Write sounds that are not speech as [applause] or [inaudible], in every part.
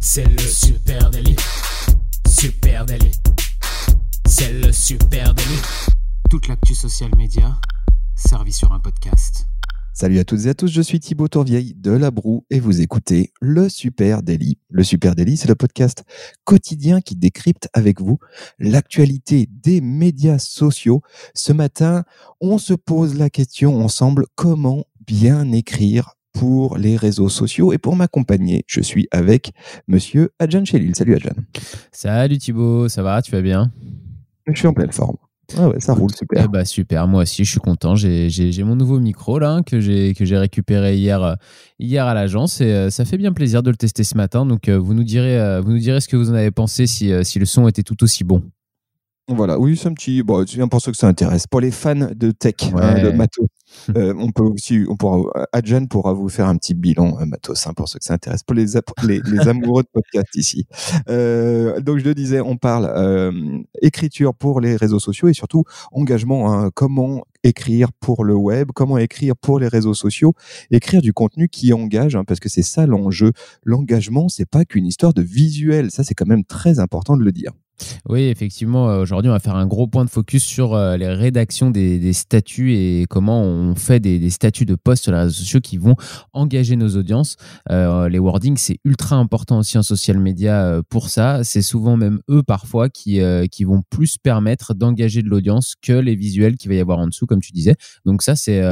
C'est le super délit. Super délit. C'est le super délit. Toute l'actu social média servie sur un podcast. Salut à toutes et à tous, je suis Thibaut Tourvieille de La Broue et vous écoutez Le Super Daily. Le Super Daily, c'est le podcast quotidien qui décrypte avec vous l'actualité des médias sociaux. Ce matin, on se pose la question ensemble comment bien écrire pour les réseaux sociaux. Et pour m'accompagner, je suis avec monsieur Adjan Chelil. Salut Adjan. Salut Thibaut, ça va, tu vas bien? Je suis en pleine forme. Ah ouais, ça roule, super. Eh bah, super, moi aussi, je suis content. J'ai mon nouveau micro là, que j'ai récupéré hier, euh, hier à l'agence et euh, ça fait bien plaisir de le tester ce matin. Donc, euh, vous, nous direz, vous nous direz ce que vous en avez pensé si, si le son était tout aussi bon. Voilà, oui, c'est un petit. Bon, c'est bien pour ceux que ça intéresse. Pour les fans de tech, hein, de matos, [laughs] euh, on peut aussi, on pourra, Adjan pourra vous faire un petit bilan euh, matos hein, pour ceux que ça intéresse. Pour les, les, les [laughs] amoureux de podcast ici. Euh, donc, je le disais, on parle euh, écriture pour les réseaux sociaux et surtout engagement. Hein, comment écrire pour le web, comment écrire pour les réseaux sociaux, écrire du contenu qui engage, hein, parce que c'est ça l'enjeu. L'engagement, c'est pas qu'une histoire de visuel. Ça, c'est quand même très important de le dire. Oui, effectivement, euh, aujourd'hui, on va faire un gros point de focus sur euh, les rédactions des, statuts et comment on fait des, statuts de posts sur les réseaux sociaux qui vont engager nos audiences. Euh, les wordings, c'est ultra important aussi en social media pour ça. C'est souvent même eux, parfois, qui, qui vont plus permettre d'engager de l'audience que les visuels qu'il va y avoir en dessous, comme tu disais. Donc ça, c'est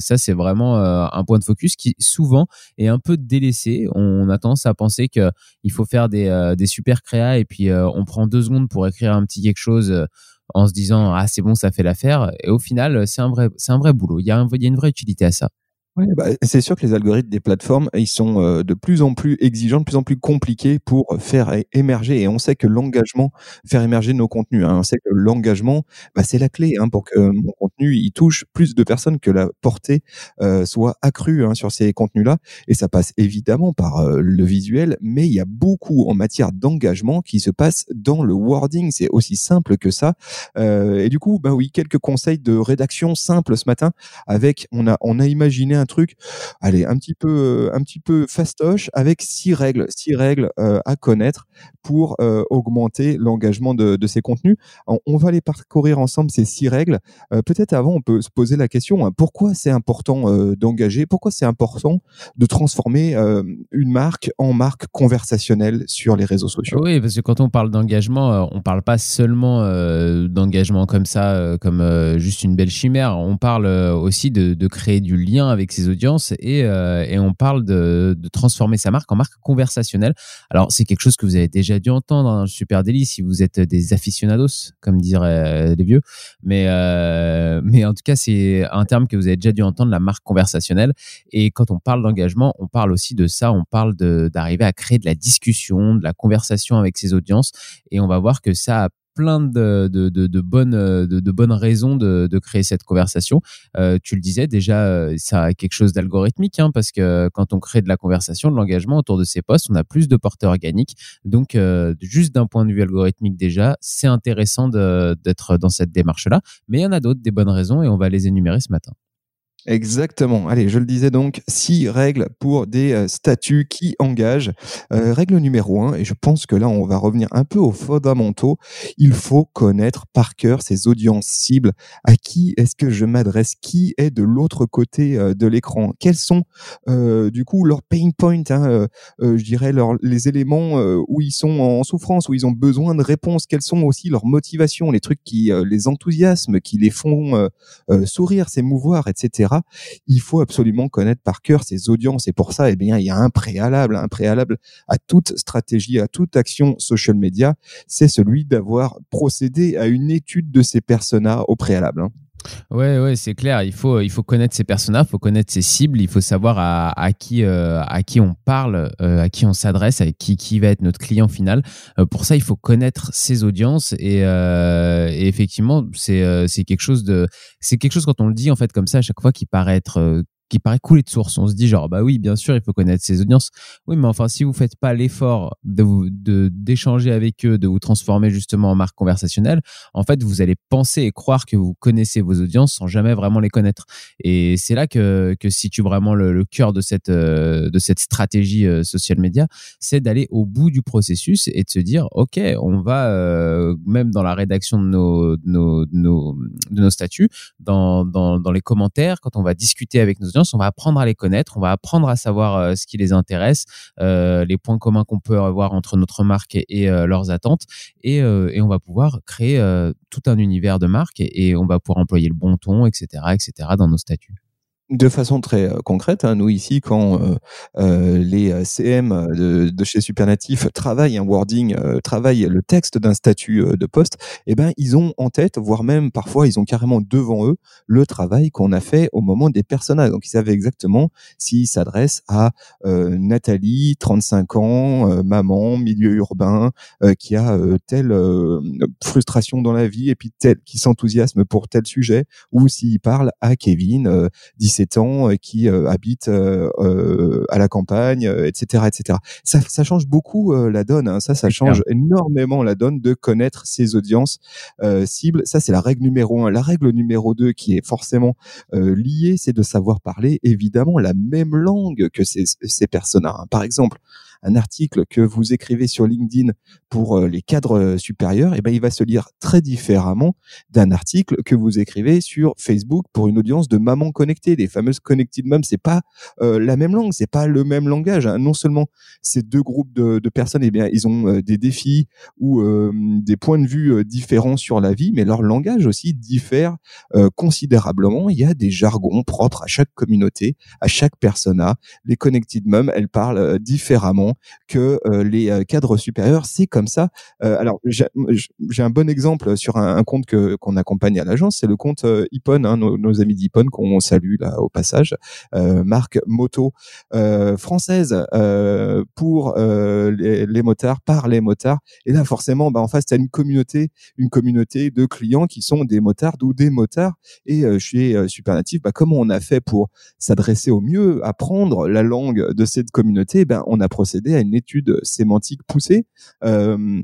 ça, c'est vraiment un point de focus qui, souvent, est un peu délaissé. On, a tendance à penser qu'il faut faire des, des super créas et puis on prend deux secondes pour écrire un petit quelque chose euh, en se disant ah c'est bon ça fait l'affaire. Et au final c'est un vrai c'est un vrai boulot. Il y a il y a une vraie utilité à ça Ouais, bah, c'est sûr que les algorithmes des plateformes, ils sont euh, de plus en plus exigeants, de plus en plus compliqués pour faire émerger. Et on sait que l'engagement, faire émerger nos contenus, hein, on sait que l'engagement, bah, c'est la clé hein, pour que mon contenu il touche plus de personnes, que la portée euh, soit accrue hein, sur ces contenus-là. Et ça passe évidemment par euh, le visuel, mais il y a beaucoup en matière d'engagement qui se passe dans le wording. C'est aussi simple que ça. et du coup, bah oui, quelques conseils de rédaction simples ce matin. Avec, on a, on a imaginé un truc, allez, un petit peu, euh, un petit peu fastoche, avec six règles, six règles euh, à connaître pour euh, augmenter l'engagement de, ces contenus. On, va les parcourir ensemble ces six règles. Peut-être avant, on peut se poser la question hein, pourquoi c'est important d'engager, pourquoi c'est important de transformer une marque en marque conversationnelle sur les réseaux sociaux? Oui, parce que quand on parle d'engagement, on parle pas seulement d'engagement comme ça, comme juste une belle chimère. On parle aussi de, de créer du lien avec ses audiences et, euh, et on parle de, transformer sa marque en marque conversationnelle. Alors, c'est quelque chose que vous avez déjà dû entendre dans le Super Daily si vous êtes des aficionados, comme diraient les vieux. Mais, euh, mais en tout cas, c'est un terme que vous avez déjà dû entendre, la marque conversationnelle. Et quand on parle d'engagement, on parle aussi de ça. On parle d'arriver à créer de la discussion, de la conversation avec ses audiences. Et on va voir que ça a plein de, bonnes, raisons de, créer cette conversation. Euh, tu le disais déjà, euh, ça a quelque chose d'algorithmique, hein, parce que quand on crée de la conversation, de l'engagement autour de ces posts, on a plus de porteurs organiques. Donc, euh, juste d'un point de vue algorithmique déjà, c'est intéressant d'être dans cette démarche-là. Mais il y en a d'autres, des bonnes raisons, et on va les énumérer ce matin. Exactement. Allez, je le disais donc, six règles pour des euh, statuts qui engagent. Euh, règle numéro un, et je pense que là, on va revenir un peu aux fondamentaux. Il faut connaître par cœur ses audiences cibles. À qui est-ce que je m'adresse? Qui est de l'autre côté euh, de l'écran? Quels sont, du coup, leurs pain points hein, Je dirais les éléments où ils sont en souffrance, où ils ont besoin de réponses? Quelles sont aussi leurs motivations, les trucs qui les enthousiasment, qui les font sourire, s'émouvoir, etc il faut absolument connaître par cœur ses audiences. Et pour ça, eh il y a un préalable, un préalable à toute stratégie, à toute action social media, c'est celui d'avoir procédé à une étude de ces personas au préalable. Hein. Ouais, ouais, c'est clair. Il faut, il faut connaître ses personnages, il faut connaître ses cibles, il faut savoir à, qui, euh, à qui on parle, euh, à qui on s'adresse, à qui, qui va être notre client final. Euh, pour ça, il faut connaître ses audiences et, et effectivement, c'est, quelque chose de, c'est quelque chose quand on le dit en fait comme ça à chaque fois qui paraît être qui paraît couler de source. On se dit genre bah oui, bien sûr, il faut connaître ses audiences. Oui, mais enfin si vous faites pas l'effort de d'échanger avec eux, de vous transformer justement en marque conversationnelle, en fait, vous allez penser et croire que vous connaissez vos audiences sans jamais vraiment les connaître. Et c'est là que que situe vraiment le, cœur de cette euh, de cette stratégie euh, social media, c'est d'aller au bout du processus et de se dire ok, on va euh, même dans la rédaction de nos, nos, nos de nos statuts, dans, dans dans les commentaires, quand on va discuter avec nos audiences, on va apprendre à les connaître, on va apprendre à savoir ce qui les intéresse, les points communs qu'on peut avoir entre notre marque et, leurs attentes, et, et on va pouvoir créer tout un univers de marque et, et on va pouvoir employer le bon ton, etc., etc. dans nos statuts de façon très euh, concrète, hein, nous ici, quand euh, euh, les CM de, chez Supernatif travaillent un wording, travaillent le texte d'un statut de poste, eh ben ils ont en tête, voire même parfois ils ont carrément devant eux le travail qu'on a fait au moment des personnages. Donc ils savaient exactement s'ils s'adressent à Nathalie, 35 ans, maman, milieu urbain, qui a telle frustration dans la vie et puis tel qui s'enthousiasme pour tel sujet, ou s'ils parlent à Kevin, 17 ans euh, qui euh, habitent euh, à la campagne, etc., etc. Ça, ça change beaucoup la donne. Hein. Ça, ça change énormément la donne de connaître ses audiences cibles. Ça, c'est la règle numéro un. La règle numéro deux, qui est forcément liée, c'est de savoir parler évidemment la même langue que ces, ces personnes-là. Hein. Par exemple, un article que vous écrivez sur LinkedIn pour euh, les cadres euh, supérieurs, et eh ben, il va se lire très différemment d'un article que vous écrivez sur Facebook pour une audience de mamans connectées. Les fameuses connected moms, c'est pas euh, la même langue, c'est pas le même langage. Hein. Non seulement ces deux groupes de, personnes, et eh bien, ils ont des défis ou des points de vue différents sur la vie, mais leur langage aussi diffère considérablement. Il y a des jargons propres à chaque communauté, à chaque persona. Les connected moms, elles parlent différemment que euh, les euh, cadres supérieurs. C'est comme ça. Euh, alors, j'ai un bon exemple sur un, compte que qu'on accompagne à l'agence, c'est le compte Ipon, hein, nos, amis d'Ipon qu'on salue là au passage, marque moto française pour les, motards, par les motards. Et là, forcément, bah, en face, tu as une communauté, une communauté de clients qui sont des motards ou des motards. Et chez Supernatif, bah, comment on a fait pour s'adresser au mieux, apprendre la langue de cette communauté? Ben, On a procédé à une étude sémantique poussée. Euh,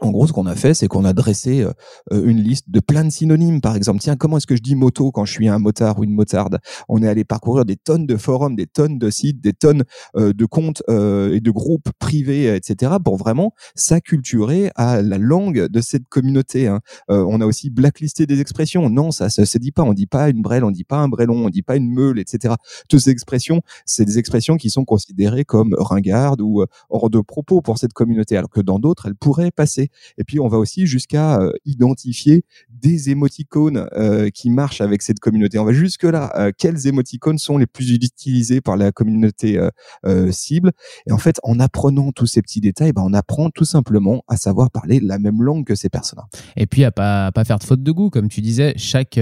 en gros, ce qu'on a fait, c'est qu'on a dressé euh, euh, une liste de plein de synonymes. Par exemple, tiens, comment est-ce que je dis moto quand je suis un motard ou une motarde On est allé parcourir des tonnes de forums, des tonnes de sites, des tonnes euh, de comptes et de groupes privés, etc., pour vraiment s'acculturer à la langue de cette communauté. Hein. on a aussi blacklisté des expressions. Non, ça se, se dit pas. On dit pas une brêle, on dit pas un brélon, on dit pas une meule, etc. Toutes ces expressions, c'est des expressions qui sont considérées comme ringardes ou hors de propos pour cette communauté, alors que dans d'autres, elles pourraient passer. Et puis, on va aussi jusqu'à euh, identifier des émoticônes euh, qui marchent avec cette communauté. On va jusque là. Euh, quels émoticônes sont les plus utilisés par la communauté cible Et en fait, en apprenant tous ces petits détails, ben, on apprend tout simplement à savoir parler la même langue que ces personnes. Et puis à pas pas faire de faute de goût, comme tu disais, chaque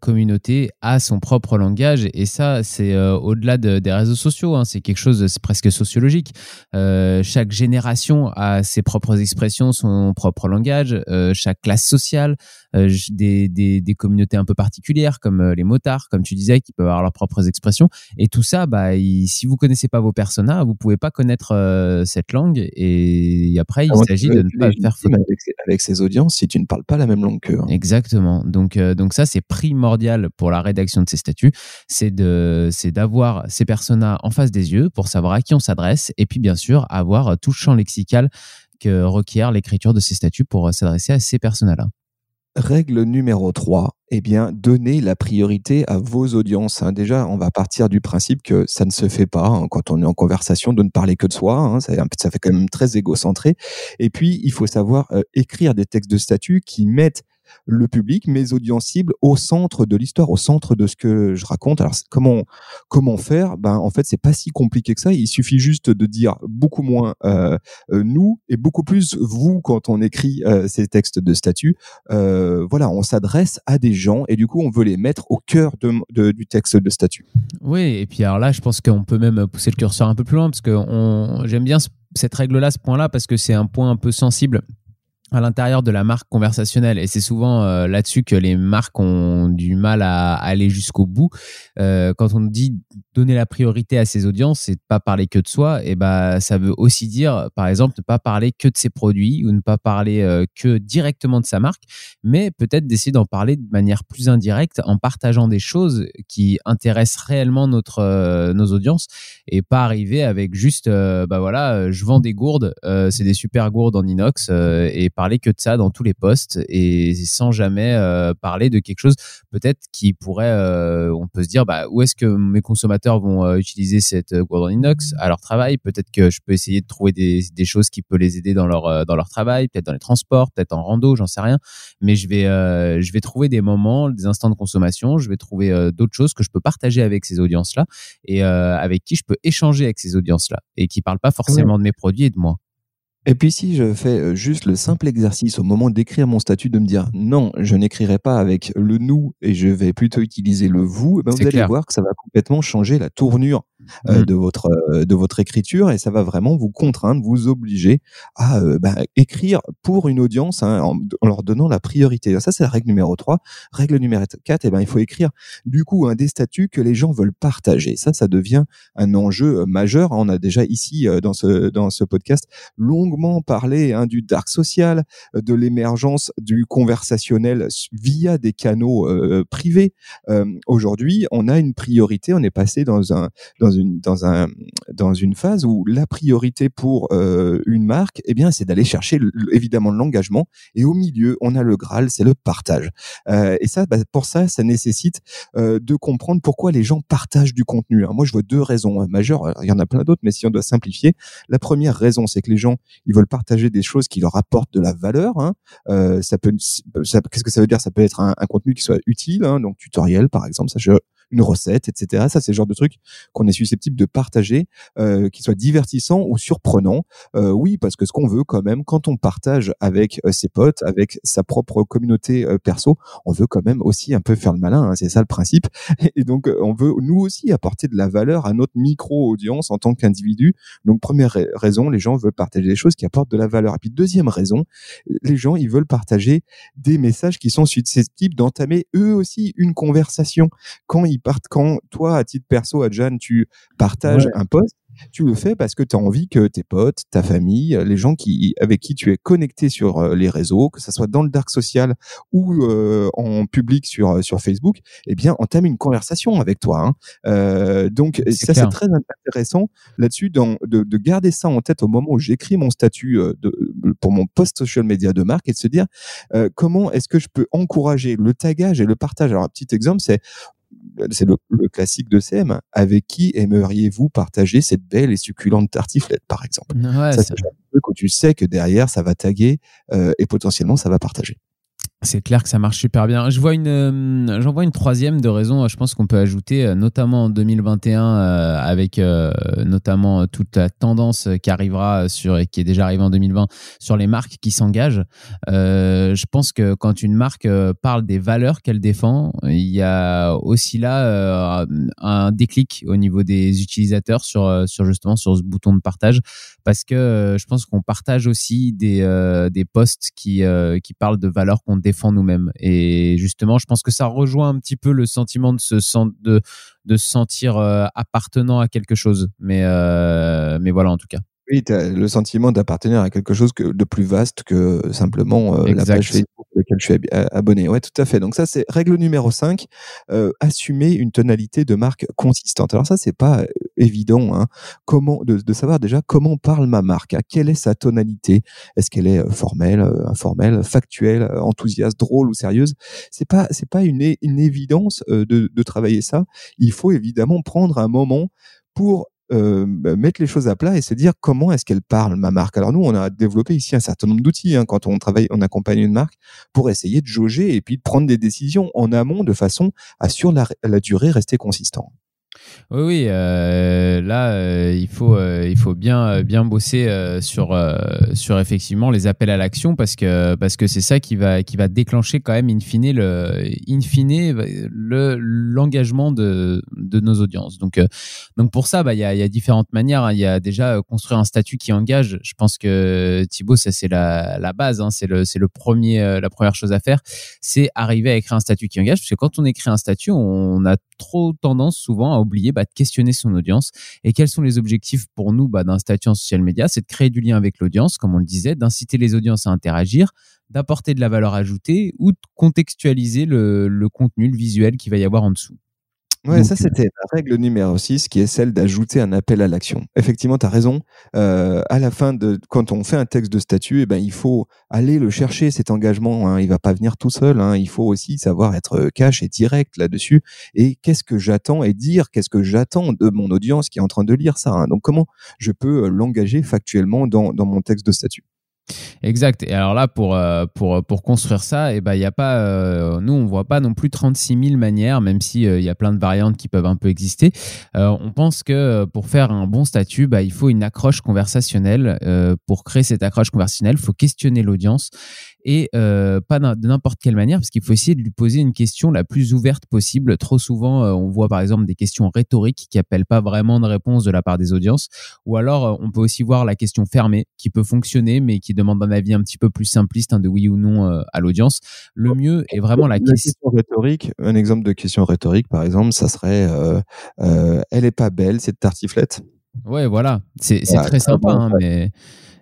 communauté a son propre langage et ça, c'est au-delà des réseaux sociaux. Hein, c'est quelque chose, c'est presque sociologique. chaque génération a ses propres expressions, son propre langage, euh, chaque classe sociale, euh, des, des, des, communautés un peu particulières comme euh, les motards, comme tu disais, qui peuvent avoir leurs propres expressions. Et tout ça, bah, si vous connaissez pas vos personas, vous pouvez pas connaître cette langue. Et après, il ah, s'agit de ne pas faire faute. Avec, avec ces audiences, si tu ne parles pas la même langue qu'eux. Hein. Exactement. Donc, donc ça, c'est primordial pour la rédaction de ces statuts. C'est de, c'est d'avoir ces personas en face des yeux pour savoir à qui on s'adresse. Et puis, bien sûr, avoir tout champ lexical requiert l'écriture de ces statuts pour euh, s'adresser à ces personnes-là. Règle numéro 3, eh bien, donner la priorité à vos audiences. Hein. Déjà, on va partir du principe que ça ne se fait pas hein, quand on est en conversation de ne parler que de soi. Hein. Ça, ça, fait quand même très égocentré. Et puis, il faut savoir euh, écrire des textes de statut qui mettent le public, mes audiences cibles au centre de l'histoire, au centre de ce que je raconte. Alors comment comment faire? Ben en fait c'est pas si compliqué que ça. Il suffit juste de dire beaucoup moins euh, euh, nous et beaucoup plus vous quand on écrit euh, ces textes de statut. voilà, on s'adresse à des gens et du coup on veut les mettre au cœur du texte de statut. Oui, et puis alors là je pense qu'on peut même pousser le curseur un peu plus loin parce que j'aime bien cette règle là, ce point là parce que c'est un point un peu sensible à l'intérieur de la marque conversationnelle. Et c'est souvent euh, là-dessus que les marques ont du mal à, aller jusqu'au bout. Euh, quand on dit donner la priorité à ses audiences, et pas parler que de soi, et bah ça veut aussi dire, par exemple, ne pas parler que de ses produits ou ne pas parler euh, que directement de sa marque, mais peut-être d'essayer d'en parler de manière plus indirecte en partageant des choses qui intéressent réellement notre nos audiences et pas arriver avec juste, bah voilà, je vends des gourdes, c'est des super gourdes en inox et parler que de ça dans tous les postes et sans jamais euh, parler de quelque chose peut-être qui pourrait, euh, on peut se dire, bah, où est-ce que mes consommateurs vont euh, utiliser cette gourde en inox à leur travail? Peut-être que je peux essayer de trouver des, des choses qui peuvent les aider dans leur dans leur travail, peut-être dans les transports, peut-être en rando, j'en sais rien. Mais je vais je vais trouver des moments, des instants de consommation. Je vais trouver d'autres choses que je peux partager avec ces audiences là et avec qui je peux échanger avec ces audiences là et qui parlent pas forcément de mes produits et de moi. Et puis si je fais euh, juste le simple exercice au moment d'écrire mon statut de me dire non, je n'écrirai pas avec le nous et je vais plutôt utiliser le vous, eh ben vous allez voir que ça va complètement changer la tournure mmh. de votre euh, de votre écriture et ça va vraiment vous contraindre, vous obliger à bah, écrire pour une audience hein, en, leur donnant la priorité. Ça c'est la règle numéro 3. Règle numéro 4, eh ben il faut écrire du coup un des statuts que les gens veulent partager. Ça ça devient un enjeu majeur. On a déjà ici dans ce dans ce podcast longue parler hein, du dark social, euh, de l'émergence du conversationnel via des canaux euh, privés. Euh, aujourd'hui, on a une priorité. On est passé dans un dans une dans un dans une phase où la priorité pour une marque, eh bien, c'est d'aller chercher évidemment l'engagement. Et au milieu, on a le graal, c'est le partage. et ça, bah, pour ça, ça nécessite de comprendre pourquoi les gens partagent du contenu. moi, je vois deux raisons majeures. Il y en a plein d'autres, mais si on doit simplifier, la première raison, c'est que les gens ils veulent partager des choses qui leur apportent de la valeur. Hein. Euh, ça peut, qu'est-ce que ça veut dire? Ça peut être un, contenu qui soit utile, hein, donc tutoriel par exemple. Ça, je, une recette, etc. Ça, c'est le genre de truc qu'on est susceptible de partager, euh, qui soit divertissant ou surprenant. Euh, oui, parce que ce qu'on veut quand même, quand on partage avec euh, ses potes, avec sa propre communauté euh, perso, on veut quand même aussi un peu faire le malin. Hein, c'est ça le principe. [laughs] Et donc, on veut nous aussi apporter de la valeur à notre micro-audience en tant qu'individu. Donc, première raison, les gens veulent partager des choses qui apportent de la valeur. Et puis, deuxième raison, les gens, ils veulent partager des messages qui sont susceptibles d'entamer eux aussi une conversation. Quand ils partent quand toi, à titre perso, Adjan, tu partages un post, tu le fais parce que tu as envie que tes potes, ta famille, les gens qui, avec qui tu es connecté sur euh, les réseaux, que ce soit dans le dark social ou euh, en public sur, euh, sur Facebook, eh bien, entament une conversation avec toi. Hein. donc, ça, c'est très intéressant là-dessus de, de, garder ça en tête au moment où j'écris mon statut de, pour mon post social media de marque et de se dire comment est-ce que je peux encourager le tagage et le partage? Alors, un petit exemple, c'est c'est le, classique de CM. Avec qui aimeriez-vous partager cette belle et succulente tartiflette, par exemple? Ça, c'est un truc où tu sais que derrière, ça va taguer euh, et potentiellement, ça va partager. C'est clair que ça marche super bien. Je une, euh, j'en vois une troisième de raison. Je pense qu'on peut ajouter, euh, notamment en 2021, euh, avec notamment toute la tendance qui arrivera sur et qui est déjà arrivée en 2020 sur les marques qui s'engagent. je pense que quand une marque parle des valeurs qu'elle défend, il y a aussi là un déclic au niveau des utilisateurs sur justement sur ce bouton de partage, parce que je pense qu'on partage aussi des des posts qui parlent de valeurs qu'on défend nous-mêmes. Et justement, je pense que ça rejoint un petit peu le sentiment de se, de, de se sentir euh, appartenant à quelque chose. Mais, euh, mais voilà, en tout cas. Oui, as le sentiment d'appartenir à quelque chose que, de plus vaste que simplement euh, la page Facebook à laquelle je suis abonné. Ouais, tout à fait. Donc ça, c'est règle numéro 5, euh, assumer une tonalité de marque consistante. Alors ça, c'est pas évident hein. comment, de, savoir déjà comment parle ma marque, à quelle est sa tonalité? Est-ce qu'elle est formelle, informelle, factuelle, enthousiaste, drôle ou sérieuse? C'est pas, c'est pas une, une évidence de, de travailler ça. Il faut évidemment prendre un moment pour euh, bah, mettre les choses à plat et se dire comment est-ce qu'elle parle ma marque. Alors nous, on a développé ici un certain nombre d'outils hein, quand on travaille, on accompagne une marque pour essayer de jauger et puis de prendre des décisions en amont de façon à sur la, la durée rester consistant. Oui, oui. Euh, là, euh, il faut, euh, il faut bien, bien bosser sur, sur effectivement les appels à l'action parce que, parce que c'est ça qui va, qui va déclencher quand même in fine le, in le l'engagement de, de nos audiences. Donc, donc pour ça, bah, il y, a, y a différentes manières. Hein. Il y a déjà construire un statut qui engage. Je pense que Thibaut, ça c'est la, la base. Hein. C'est le, c'est le premier, la première chose à faire, c'est arriver à écrire un statut qui engage. Parce que quand on écrit un statut, on a trop tendance souvent à oublier bah, de questionner son audience. Et quels sont les objectifs pour nous bah, d'un statut en social media? C'est de créer du lien avec l'audience, comme on le disait, d'inciter les audiences à interagir, d'apporter de la valeur ajoutée ou de contextualiser le, le contenu, le visuel qu'il va y avoir en dessous. Ouais, ça c'était la règle numéro 6 qui est celle d'ajouter un appel à l'action. Effectivement, tu as raison. Euh, à la fin de quand on fait un texte de statut, eh ben, il faut aller le chercher cet engagement. Hein. Il va pas venir tout seul. Hein. Il faut aussi savoir être cash et direct là-dessus. Et qu'est-ce que j'attends et dire qu'est-ce que j'attends de mon audience qui est en train de lire ça. Hein? Donc comment je peux l'engager factuellement dans, dans mon texte de statut? Exact. Et alors là, pour, euh, pour, pour construire ça, et eh ben, y a pas, euh, nous, on voit pas non plus 36 000 manières, même s'il euh, il y a plein de variantes qui peuvent un peu exister. on pense que pour faire un bon statut, bah, il faut une accroche conversationnelle. pour créer cette accroche conversationnelle, il faut questionner l'audience et euh, pas de n'importe quelle manière, parce qu'il faut essayer de lui poser une question la plus ouverte possible. Trop souvent, euh, on voit par exemple des questions rhétoriques qui appellent pas vraiment de réponse de la part des audiences, ou alors euh, on peut aussi voir la question fermée qui peut fonctionner, mais qui demande un avis un petit peu plus simpliste hein, de oui ou non à l'audience. Le mieux est vraiment la, question... rhétorique. Un exemple de question rhétorique, par exemple, ça serait "Elle est pas belle cette tartiflette?" Ouais, voilà, c'est très sympa, hein, mais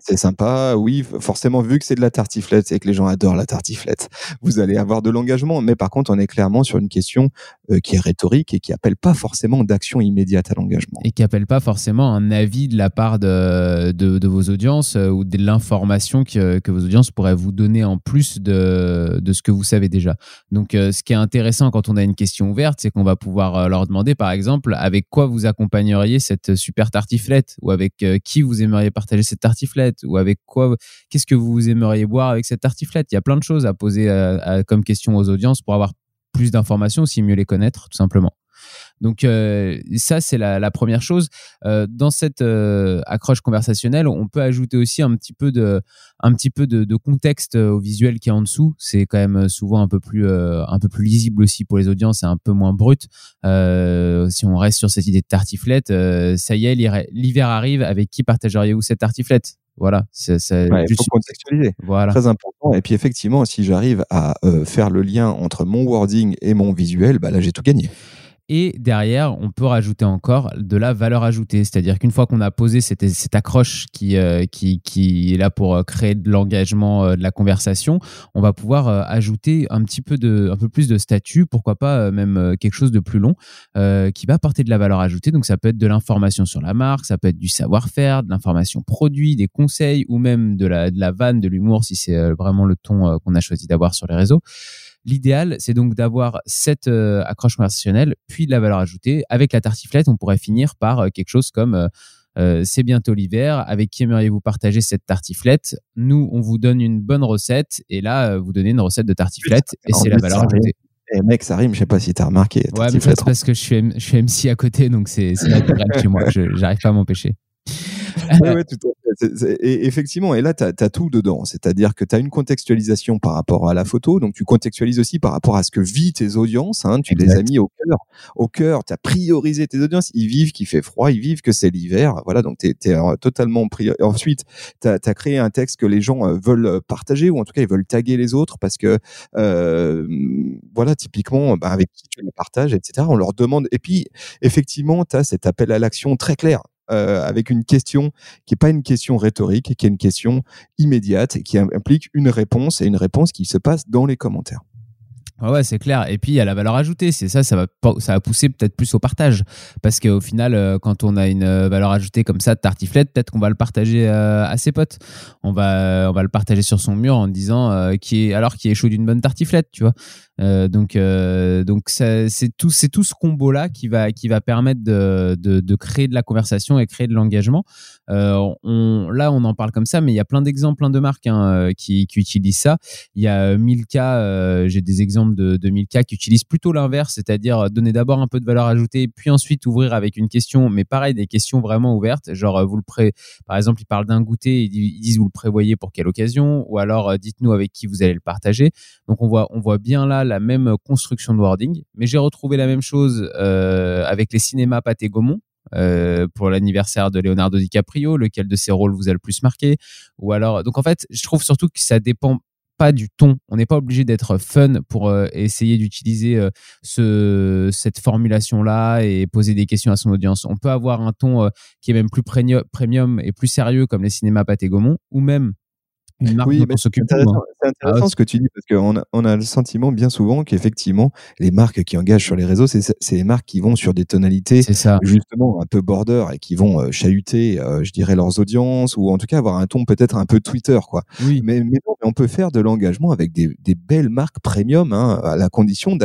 c'est sympa. Oui, forcément, vu que c'est de la tartiflette et que les gens adorent la tartiflette, vous allez avoir de l'engagement. Mais par contre, on est clairement sur une question euh, qui est rhétorique et qui appelle pas forcément d'action immédiate à l'engagement. Et qui appelle pas forcément un avis de la part de, de, vos audiences euh, ou de l'information que, que, vos audiences pourraient vous donner en plus de, de ce que vous savez déjà. Donc, euh, ce qui est intéressant quand on a une question ouverte, c'est qu'on va pouvoir leur demander, par exemple, avec quoi vous accompagneriez cette super tartiflette ou avec qui vous aimeriez partager cette tartiflette? Ou avec quoi Qu'est-ce que vous aimeriez boire avec cette tartiflette? Il y a plein de choses à poser euh, comme question aux audiences pour avoir plus d'informations, aussi mieux les connaître, tout simplement. Donc euh, ça, c'est la, première chose. Euh, dans cette accroche conversationnelle, on peut ajouter aussi un petit peu de, contexte au visuel qui est en dessous. C'est quand même souvent un peu plus, un peu plus lisible aussi pour les audiences et un peu moins brut. si on reste sur cette idée de tartiflette, ça y est, l'hiver arrive. Avec qui partageriez-vous cette tartiflette? Voilà, c'est ouais, faut contextualiser. Voilà. Très important. Et puis effectivement, si j'arrive à euh, faire le lien entre mon wording et mon visuel, bah là j'ai tout gagné. Et derrière, on peut rajouter encore de la valeur ajoutée. C'est-à-dire qu'une fois qu'on a posé cette, accroche qui, euh, qui, qui, est là pour euh, créer de l'engagement, euh, de la conversation, on va pouvoir ajouter un petit peu, de, un peu plus de statut, pourquoi pas même quelque chose de plus long, qui va apporter de la valeur ajoutée. Donc ça peut être de l'information sur la marque, ça peut être du savoir-faire, de l'information produit, des conseils ou même de la, de la vanne, de l'humour si c'est vraiment le ton qu'on a choisi d'avoir sur les réseaux. L'idéal, c'est donc d'avoir cette euh, accroche conversationnelle, puis de la valeur ajoutée. Avec la tartiflette, on pourrait finir par euh, quelque chose comme euh, c'est bientôt l'hiver, avec qui aimeriez-vous partager cette tartiflette? Nous, on vous donne une bonne recette, et là, vous donnez une recette de tartiflette, et c'est la valeur ajoutée. Et mec, ça rime, je sais pas si tu as remarqué. Ouais, mais c'est parce que je suis, je suis MC à côté, donc c'est naturel chez moi, je n'arrive pas à m'empêcher. [laughs] ouais, tout à fait. Et effectivement, et là, tu as, tout dedans. C'est-à-dire que tu as une contextualisation par rapport à la photo, donc tu contextualises aussi par rapport à ce que vivent tes audiences. Hein, tu les as mis au cœur. Au cœur, tu as priorisé tes audiences. Ils vivent qu'il fait froid, ils vivent que c'est l'hiver. Voilà, donc tu es, euh, totalement pris. Ensuite, tu as, créé un texte que les gens euh, veulent partager, ou en tout cas, ils veulent taguer les autres parce que, euh, voilà, typiquement, bah, avec qui tu les partages, etc. On leur demande. Et puis, effectivement, tu as cet appel à l'action très clair. Euh, avec une question qui n'est pas une question rhétorique, qui est une question immédiate et qui implique une réponse et une réponse qui se passe dans les commentaires. Ouais, c'est clair. Et puis, il y a la valeur ajoutée. C'est ça, ça va, ça va pousser peut-être plus au partage. Parce qu'au final, euh, quand on a une euh, valeur ajoutée comme ça de tartiflette, peut-être qu'on va le partager à ses potes. On va, on va le partager sur son mur en disant qui est, alors qui est chaud d'une bonne tartiflette, tu vois. Euh, donc, euh, donc c'est tout, c'est tout ce combo-là qui va, qui va permettre de, de, créer de la conversation et créer de l'engagement. Euh, là, on en parle comme ça, mais il y a plein d'exemples, plein de marques hein, qui, utilisent ça. Il y a Milka, j'ai des exemples exemple de, de Milka qui utilise plutôt l'inverse, c'est-à-dire donner d'abord un peu de valeur ajoutée, puis ensuite ouvrir avec une question, mais pareil, des questions vraiment ouvertes. Genre, vous le pré... par exemple, il parle d'un goûter, ils disent vous le prévoyez pour quelle occasion, ou alors dites-nous avec qui vous allez le partager. Donc, on voit, on voit bien là la même construction de wording, mais j'ai retrouvé la même chose avec les cinémas Pathé Gaumont. Euh, pour l'anniversaire de Leonardo DiCaprio, lequel de ses rôles vous a le plus marqué Ou alors, donc en fait, je trouve surtout que ça dépend pas du ton. On n'est pas obligé d'être fun pour euh, essayer d'utiliser euh, ce, cette formulation-là et poser des questions à son audience. On peut avoir un ton qui est même plus premium et plus sérieux comme les cinémas Pathé Gaumont, ou même oui, mais c'est intéressant, intéressant ce que tu dis parce qu'on a, on a le sentiment bien souvent qu'effectivement, les marques qui engagent sur les réseaux, c'est les marques qui vont sur des tonalités ça. justement un peu border et qui vont euh, chahuter, euh, je dirais, leurs audiences ou en tout cas avoir un ton peut-être un peu Twitter. quoi. Oui. Mais, mais, on peut faire de l'engagement avec des, des, belles marques premium hein, à la condition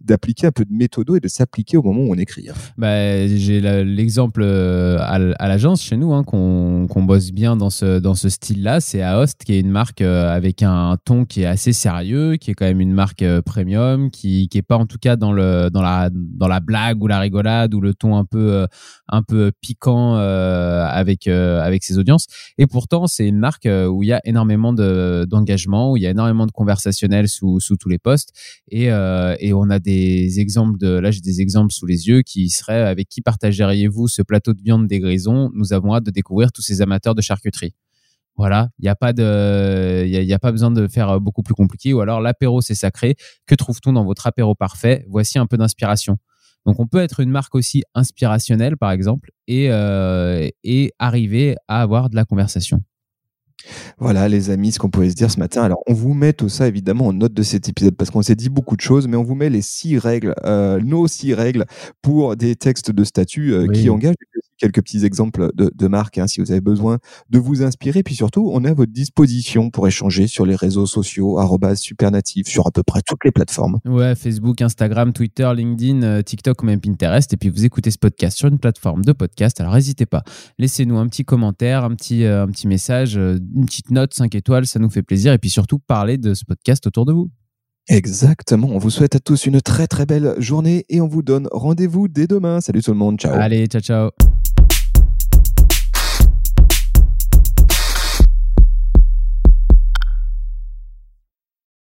d'appliquer un peu de méthodo et de s'appliquer au moment où on écrit. Hein. Bah, J'ai l'exemple euh, à, à l'agence chez nous hein, qu'on bosse bien dans ce, dans ce style-là, c'est Aost qui est une marque euh, avec un ton qui est assez sérieux, qui est quand même une marque euh, premium, qui qui est pas en tout cas dans la blague ou la rigolade ou le ton un peu euh, piquant avec ses audiences. Et pourtant, c'est une marque où il y a énormément de d'engagement, où il y a énormément de conversationnel sous tous les postes. Et on a des exemples là j'ai des exemples sous les yeux qui seraient avec qui partageriez-vous ce plateau de viande des grisons? Nous avons hâte de découvrir tous ces amateurs de charcuterie. Voilà, il n'y a pas de, y a, pas besoin de faire euh, beaucoup plus compliqué. Ou alors l'apéro c'est sacré. Que trouve-t-on dans votre apéro parfait? Voici un peu d'inspiration. Donc on peut être une marque aussi inspirationnelle par exemple et euh, et arriver à avoir de la conversation. Voilà, les amis, ce qu'on pouvait se dire ce matin. Alors, on vous met tout ça évidemment en note de cet épisode parce qu'on s'est dit beaucoup de choses, mais on vous met les six règles, euh, nos six règles pour des textes de statut euh, qui engagent quelques petits exemples de, de marques hein, si vous avez besoin de vous inspirer. Puis surtout, on est à votre disposition pour échanger sur les réseaux sociaux, supernatif, sur à peu près toutes les plateformes. Ouais, Facebook, Instagram, Twitter, LinkedIn, euh, TikTok ou même Pinterest. Et puis vous écoutez ce podcast sur une plateforme de podcast. Alors n'hésitez pas, laissez-nous un petit commentaire, un petit, un petit message une petite note 5 étoiles, ça nous fait plaisir. Et puis surtout, parler de ce podcast autour de vous. Exactement. On vous souhaite à tous une très très belle journée et on vous donne rendez-vous dès demain. Salut tout le monde. Ciao. Allez, ciao ciao.